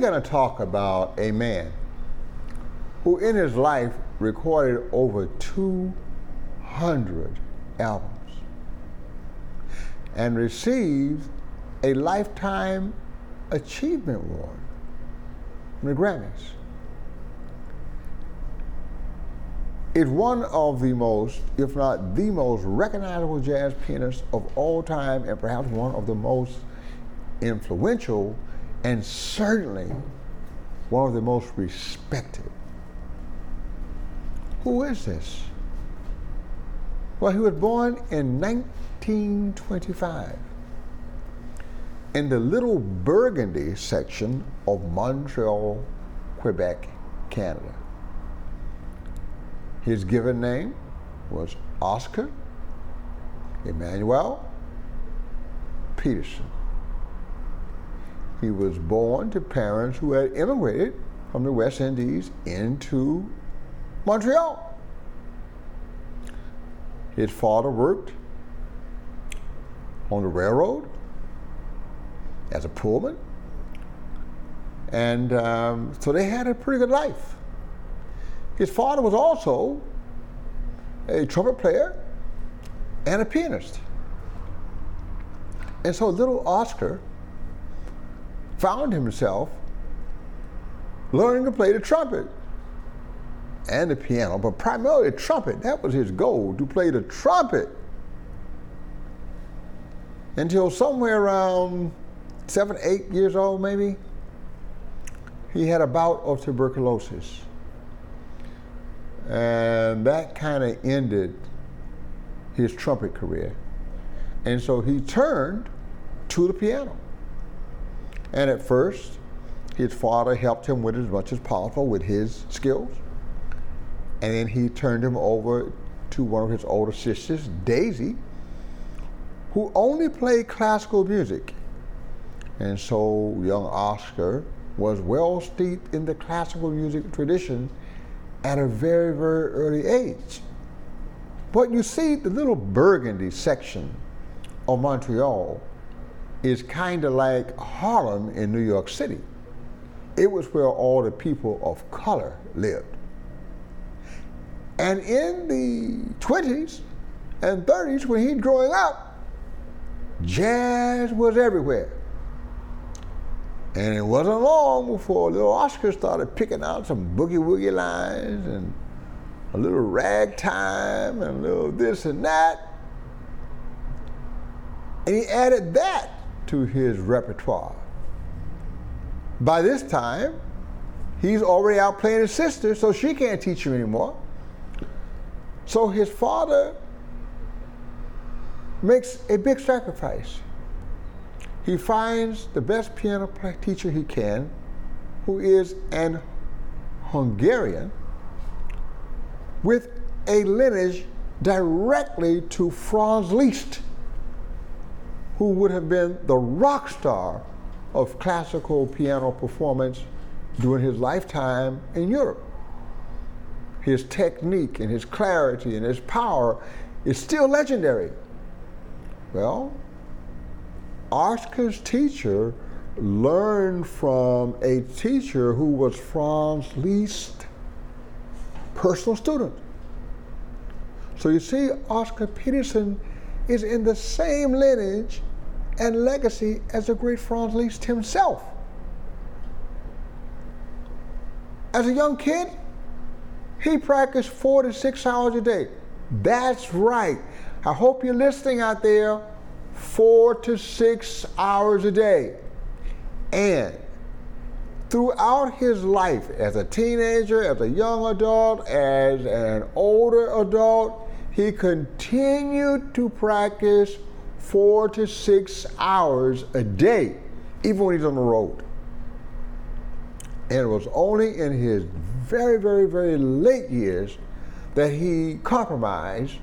Going to talk about a man who, in his life, recorded over 200 albums and received a Lifetime Achievement Award from the Grammys. is one of the most, if not the most recognizable jazz pianists of all time, and perhaps one of the most influential, and certainly one of the most respected. Who is this? Well, he was born in 1925 in the Little Burgundy section of Montreal, Quebec, Canada. His given name was Oscar Emmanuel Peterson. He was born to parents who had immigrated from the West Indies into Montreal. His father worked on the railroad as a pullman, and um, so they had a pretty good life. His father was also a trumpet player and a pianist. And so little Oscar found himself learning to play the trumpet and the piano, but primarily the trumpet. That was his goal, to play the trumpet. Until somewhere around seven, eight years old, maybe, he had a bout of tuberculosis. And that kind of ended his trumpet career. And so he turned to the piano. And at first, his father helped him with as much as possible with his skills. And then he turned him over to one of his older sisters, Daisy, who only played classical music. And so young Oscar was well steeped in the classical music tradition at a very, very early age. But you see, the little Burgundy section of Montreal is kind of like Harlem in New York City. It was where all the people of color lived. And in the 20s and 30s, when he's growing up, jazz was everywhere. And it wasn't long before little Oscar started picking out some boogie woogie lines and a little ragtime and a little this and that. And he added that to his repertoire. By this time, he's already out playing his sister, so she can't teach him anymore. So his father makes a big sacrifice he finds the best piano teacher he can, who is an Hungarian, with a lineage directly to Franz Liszt, who would have been the rock star of classical piano performance during his lifetime in Europe. His technique and his clarity and his power is still legendary. Well, Oscar's teacher learned from a teacher who was Franz Liszt personal student. So you see, Oscar Peterson is in the same lineage and legacy as the great Franz Liszt himself. As a young kid, he practiced four to six hours a day. That's right. I hope you're listening out there four to six hours a day. And throughout his life, as a teenager, as a young adult, as an older adult, he continued to practice four to six hours a day, even when he's on the road. And it was only in his very, very, very late years that he compromised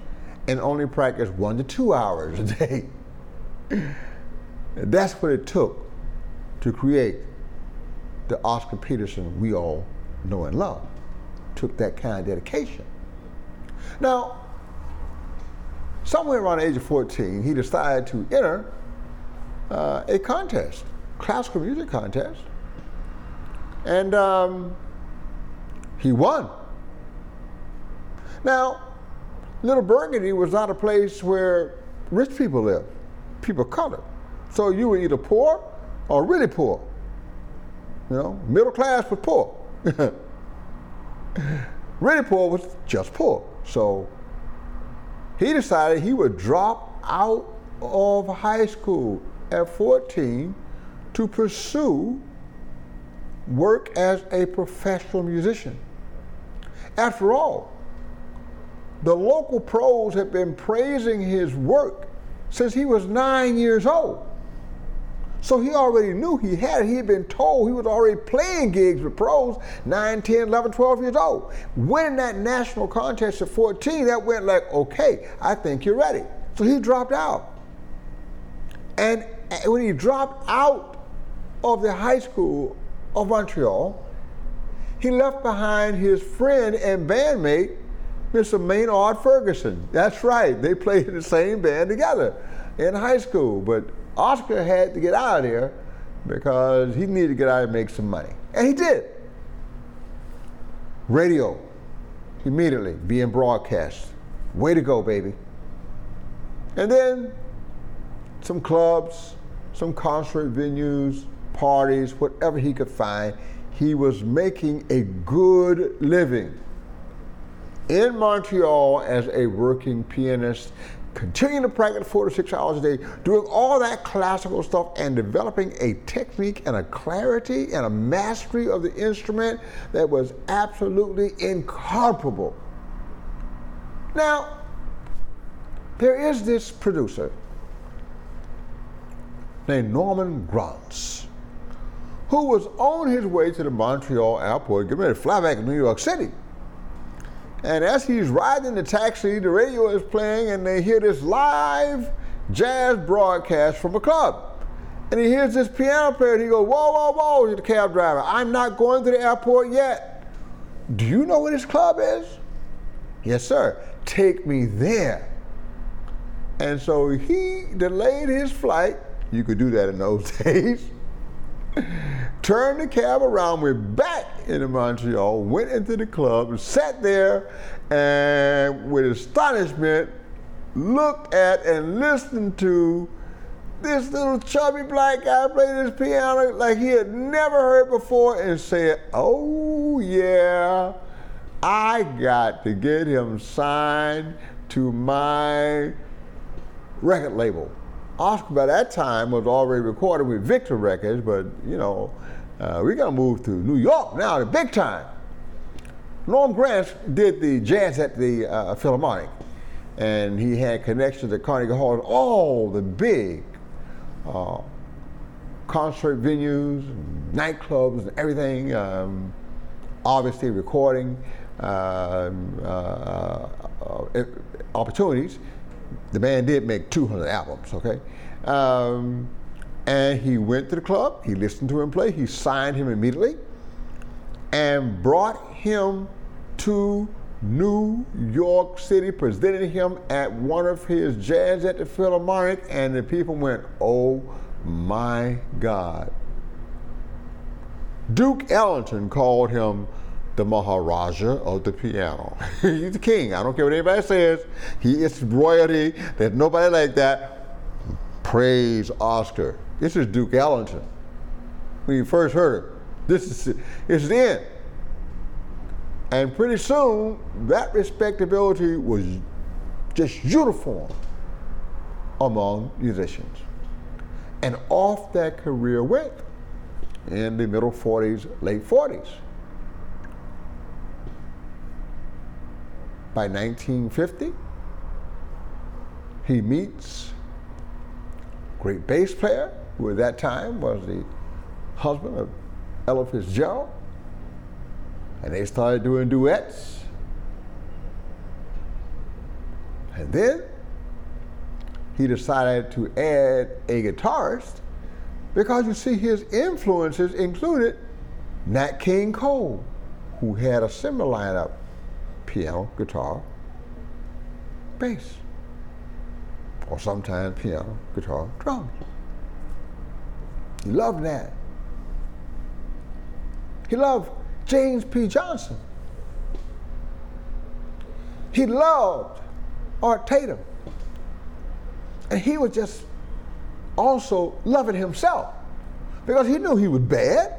and only practiced one to two hours a day. That's what it took to create the Oscar Peterson we all know and love. Took that kind of dedication. Now, somewhere around the age of 14, he decided to enter uh, a contest, classical music contest, And um, he won. Now, Little Burgundy was not a place where rich people lived, people of color. So you were either poor or really poor. You know, middle class was poor. really poor was just poor. So he decided he would drop out of high school at 14 to pursue work as a professional musician. After all, the local pros had been praising his work since he was nine years old. So he already knew he had it. He had been told he was already playing gigs with pros 9, 10, 11, 12 years old. Winning that national contest at 14, that went like, okay, I think you're ready. So he dropped out. And when he dropped out of the high school of Montreal, he left behind his friend and bandmate, Mr. Maynard Ferguson. That's right, they played in the same band together in high school. But Oscar had to get out of there because he needed to get out and make some money. And he did. Radio, immediately being broadcast. Way to go, baby. And then some clubs, some concert venues, parties, whatever he could find. He was making a good living in Montreal as a working pianist continuing to practice four to six hours a day, doing all that classical stuff and developing a technique and a clarity and a mastery of the instrument that was absolutely incomparable. Now, there is this producer named Norman Granz, who was on his way to the Montreal airport, getting ready to fly back to New York City. And as he's riding the taxi, the radio is playing, and they hear this live jazz broadcast from a club. And he hears this piano player, and he goes, Whoa, whoa, whoa, to the cab driver. I'm not going to the airport yet. Do you know where this club is? Yes, sir. Take me there. And so he delayed his flight. You could do that in those days turned the cab around, went back into Montreal, went into the club, sat there, and with astonishment, looked at and listened to this little chubby black guy play this piano like he had never heard before and said, Oh, yeah, I got to get him signed to my record label. Oscar by that time was already recorded with Victor Records, but you know, uh, we got to move to New York now, the big time. Norm Granz did the jazz at the uh, Philharmonic, and he had connections at Carnegie Hall and all the big uh, concert venues, nightclubs, and everything. Um, obviously, recording um, uh, uh, uh, opportunities the band did make 200 albums, okay? Um, and he went to the club, he listened to him play, he signed him immediately, and brought him to New York City, presented him at one of his jazz at the Philharmonic, and the people went, oh my God. Duke Ellington called him the Maharaja of the piano. He's the king. I don't care what anybody says. He is royalty. There's nobody like that. Praise Oscar. This is Duke Ellington. When you first heard it, this is it's the end. And pretty soon, that respectability was just uniform among musicians. And off that career went in the middle 40s, late 40s. By 1950, he meets great bass player, who at that time was the husband of Ella Fitzgerald, and they started doing duets. And then he decided to add a guitarist because you see his influences included Nat King Cole, who had a similar lineup piano, guitar, bass, or sometimes piano, guitar, drums. He loved that. He loved James P. Johnson. He loved Art Tatum. And he was just also loving himself because he knew he was bad.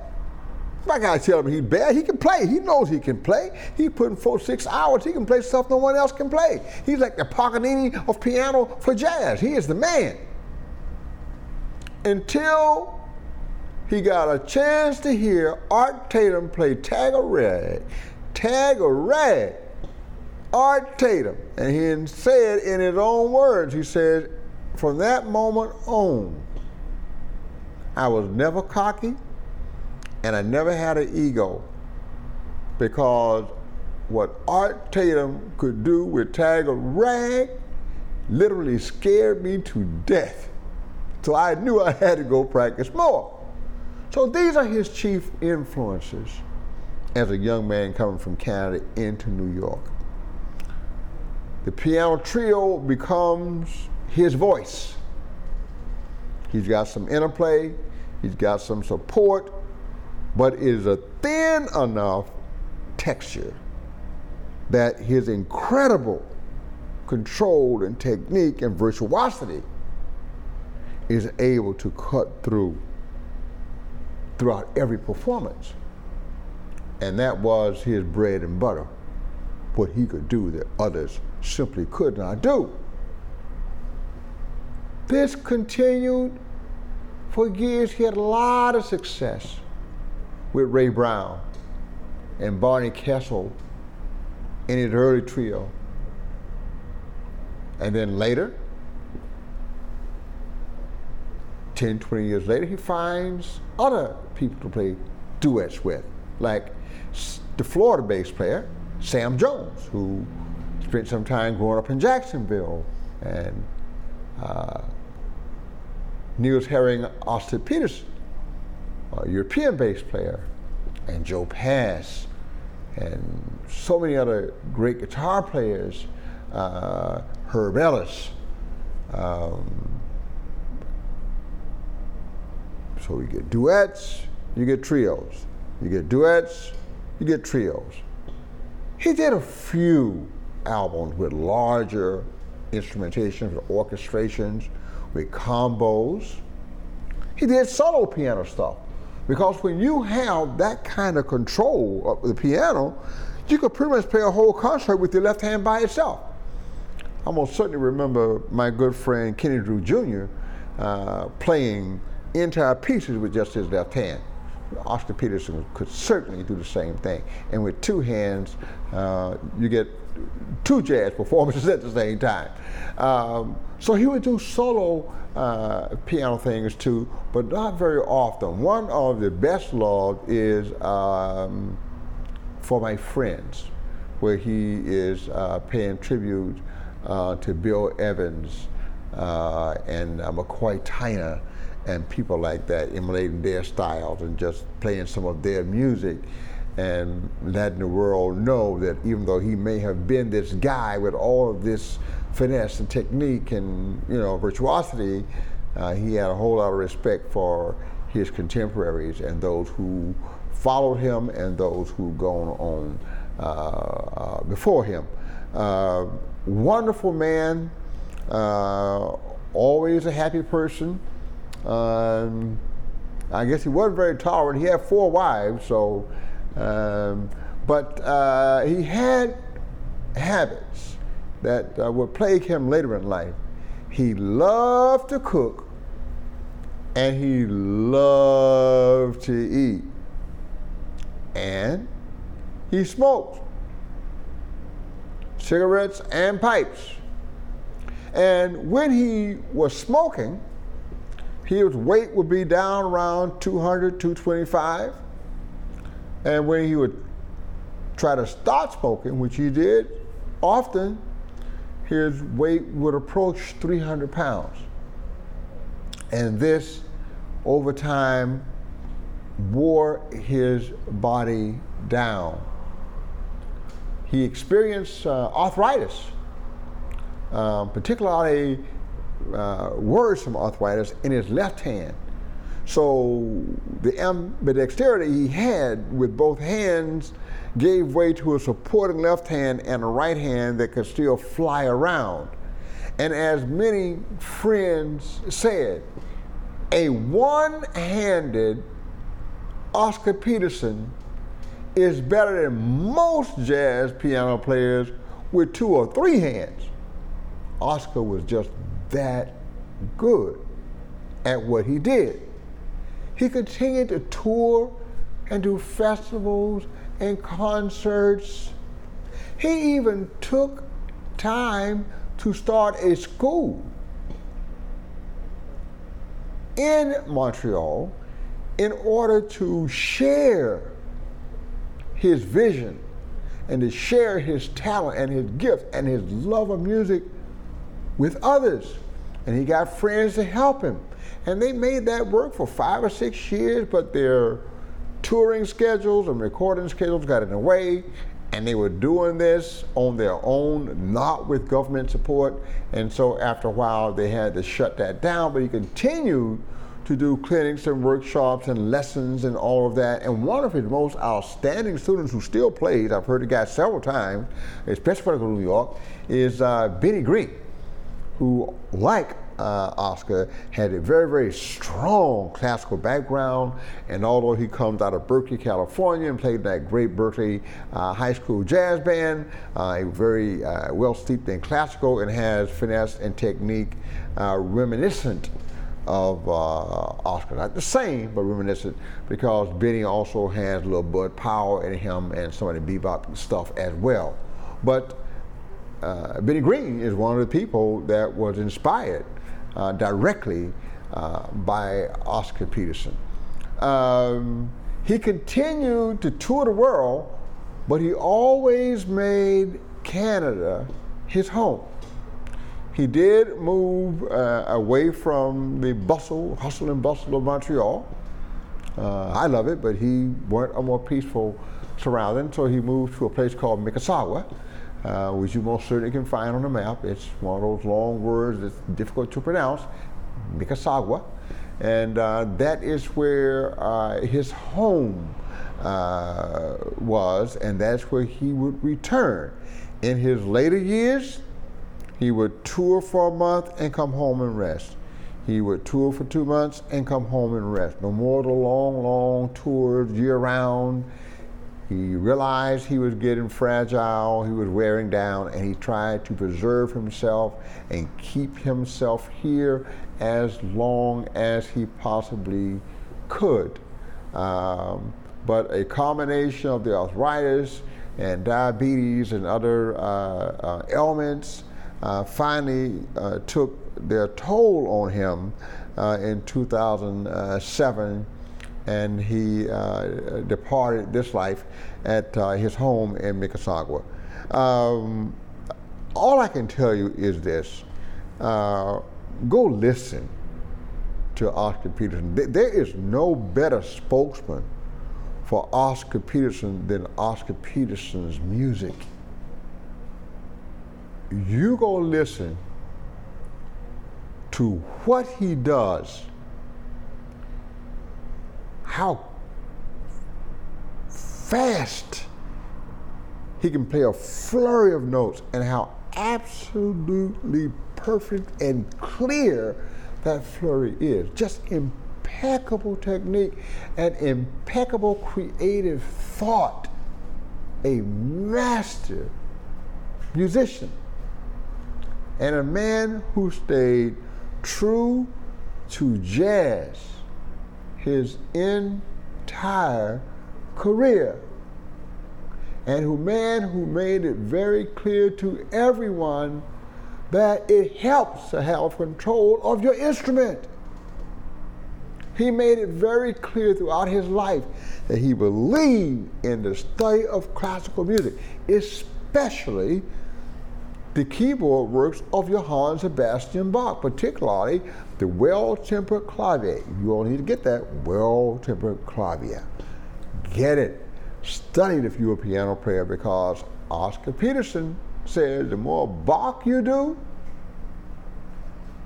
My guy tell him he's bad. He can play. He knows he can play. He put in four, six hours. He can play stuff no one else can play. He's like the Paganini of piano for jazz. He is the man. Until he got a chance to hear Art Tatum play Tiger Rag. Tiger Rag. Art Tatum. And he said in his own words, he said, from that moment on, I was never cocky and I never had an ego because what Art Tatum could do with Tiger Rag literally scared me to death. So I knew I had to go practice more. So these are his chief influences as a young man coming from Canada into New York. The piano trio becomes his voice. He's got some interplay, he's got some support, but it is a thin enough texture that his incredible control and technique and virtuosity is able to cut through throughout every performance. And that was his bread and butter, what he could do that others simply could not do. This continued for years. He had a lot of success with Ray Brown and Barney Kessel in his early trio. And then later, 10, 20 years later, he finds other people to play duets with, like the Florida bass player, Sam Jones, who spent some time growing up in Jacksonville, and uh, Niels Henning Ørsted Pedersen, European bass player, and Joe Pass, and so many other great guitar players, uh, Herb Ellis. Um, so you get duets, you get trios. You get duets, you get trios. He did a few albums with larger instrumentations, with orchestrations, with combos. He did solo piano stuff. Because when you have that kind of control of the piano, you could pretty much play a whole concert with your left hand by itself. I most certainly remember my good friend Kenny Drew Jr. Uh, playing entire pieces with just his left hand. Oscar Peterson could certainly do the same thing. And with two hands, uh, you get two jazz performances at the same time. Um, so he would do solo uh, piano things too, but not very often. One of the best loved is um, For My Friends, where he is uh, paying tribute uh, to Bill Evans uh, and McCoy Tyner and people like that, emulating their styles and just playing some of their music and letting the world know that even though he may have been this guy with all of this finesse and technique and you know virtuosity, uh, he had a whole lot of respect for his contemporaries and those who followed him and those who gone on uh, uh, before him. Uh, wonderful man, uh, always a happy person. Um, I guess he wasn't very tolerant. He had four wives, so, um, but uh, he had habits that uh, would plague him later in life. He loved to cook, and he loved to eat, and he smoked cigarettes and pipes. And when he was smoking, his weight would be down around 200, 225. And when he would try to start smoking, which he did often, his weight would approach 300 pounds. And this, over time, wore his body down. He experienced uh, arthritis, um, particularly uh, worrisome arthritis in his left hand. So the ambidexterity he had with both hands gave way to a supporting left hand and a right hand that could still fly around. And as many friends said, a one handed Oscar Peterson is better than most jazz piano players with two or three hands. Oscar was just that good at what he did. He continued to tour and do festivals and concerts. He even took time to start a school in Montreal in order to share his vision and to share his talent and his gift and his love of music with others. And he got friends to help him. And they made that work for five or six years, but their touring schedules and recording schedules got in the way. And they were doing this on their own, not with government support. And so after a while, they had to shut that down. But he continued to do clinics and workshops and lessons and all of that. And one of his most outstanding students who still plays, I've heard the guy several times, especially in New York, is uh, Benny Green, who, like uh, Oscar, had a very, very strong classical background. And although he comes out of Berkeley, California, and played in that great Berkeley uh, high school jazz band, uh, very uh, well steeped in classical and has finesse and technique uh, reminiscent of uh, Oscar. Not the same, but reminiscent, because Benny also has a little Bud Powell in him and some of the bebop stuff as well. But uh, Benny Green is one of the people that was inspired uh, directly uh, by Oscar Peterson. Um, he continued to tour the world, but he always made Canada his home. He did move uh, away from the bustle, hustle and bustle of Montreal. Uh, I love it, but he wanted a more peaceful surrounding, so he moved to a place called Mississauga, uh, which you most certainly can find on the map. It's one of those long words that's difficult to pronounce, Mississauga. And uh, that is where uh, his home uh, was, and that's where he would return. In his later years, he would tour for a month and come home and rest. He would tour for two months and come home and rest. No more the long, long tours year round. He realized he was getting fragile, he was wearing down, and he tried to preserve himself and keep himself here as long as he possibly could. Um, but a combination of the arthritis and diabetes and other uh, uh, ailments uh, finally uh, took their toll on him uh, in 2007 and he uh, departed this life at uh, his home in Mississauga. Um, all I can tell you is this uh, go listen to Oscar Peterson. There is no better spokesman for Oscar Peterson than Oscar Peterson's music you go listen to what he does, how fast he can play a flurry of notes, and how absolutely perfect and clear that flurry is. Just impeccable technique and impeccable creative thought. A master musician and a man who stayed true to jazz his entire career and who man who made it very clear to everyone that it helps to have control of your instrument. He made it very clear throughout his life that he believed in the study of classical music, especially the keyboard works of Johann Sebastian Bach, particularly the well-tempered clavier. You all need to get that well-tempered clavier. Get it. Study it if you're a piano player because Oscar Peterson says the more Bach you do,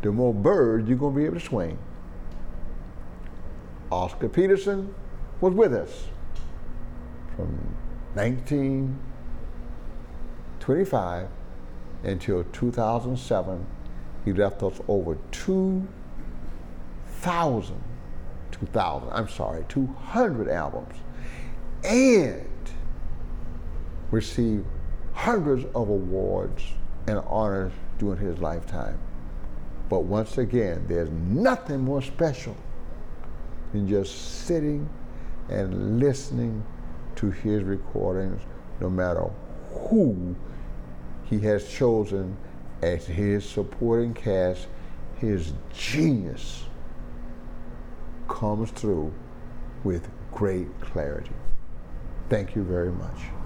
the more birds you're going to be able to swing. Oscar Peterson was with us from 1925 until 2007. He left us over 2,000, 2,000, I'm sorry, 200 albums and received hundreds of awards and honors during his lifetime. But once again, there's nothing more special than just sitting and listening to his recordings, no matter who he has chosen as his supporting cast. His genius comes through with great clarity. Thank you very much.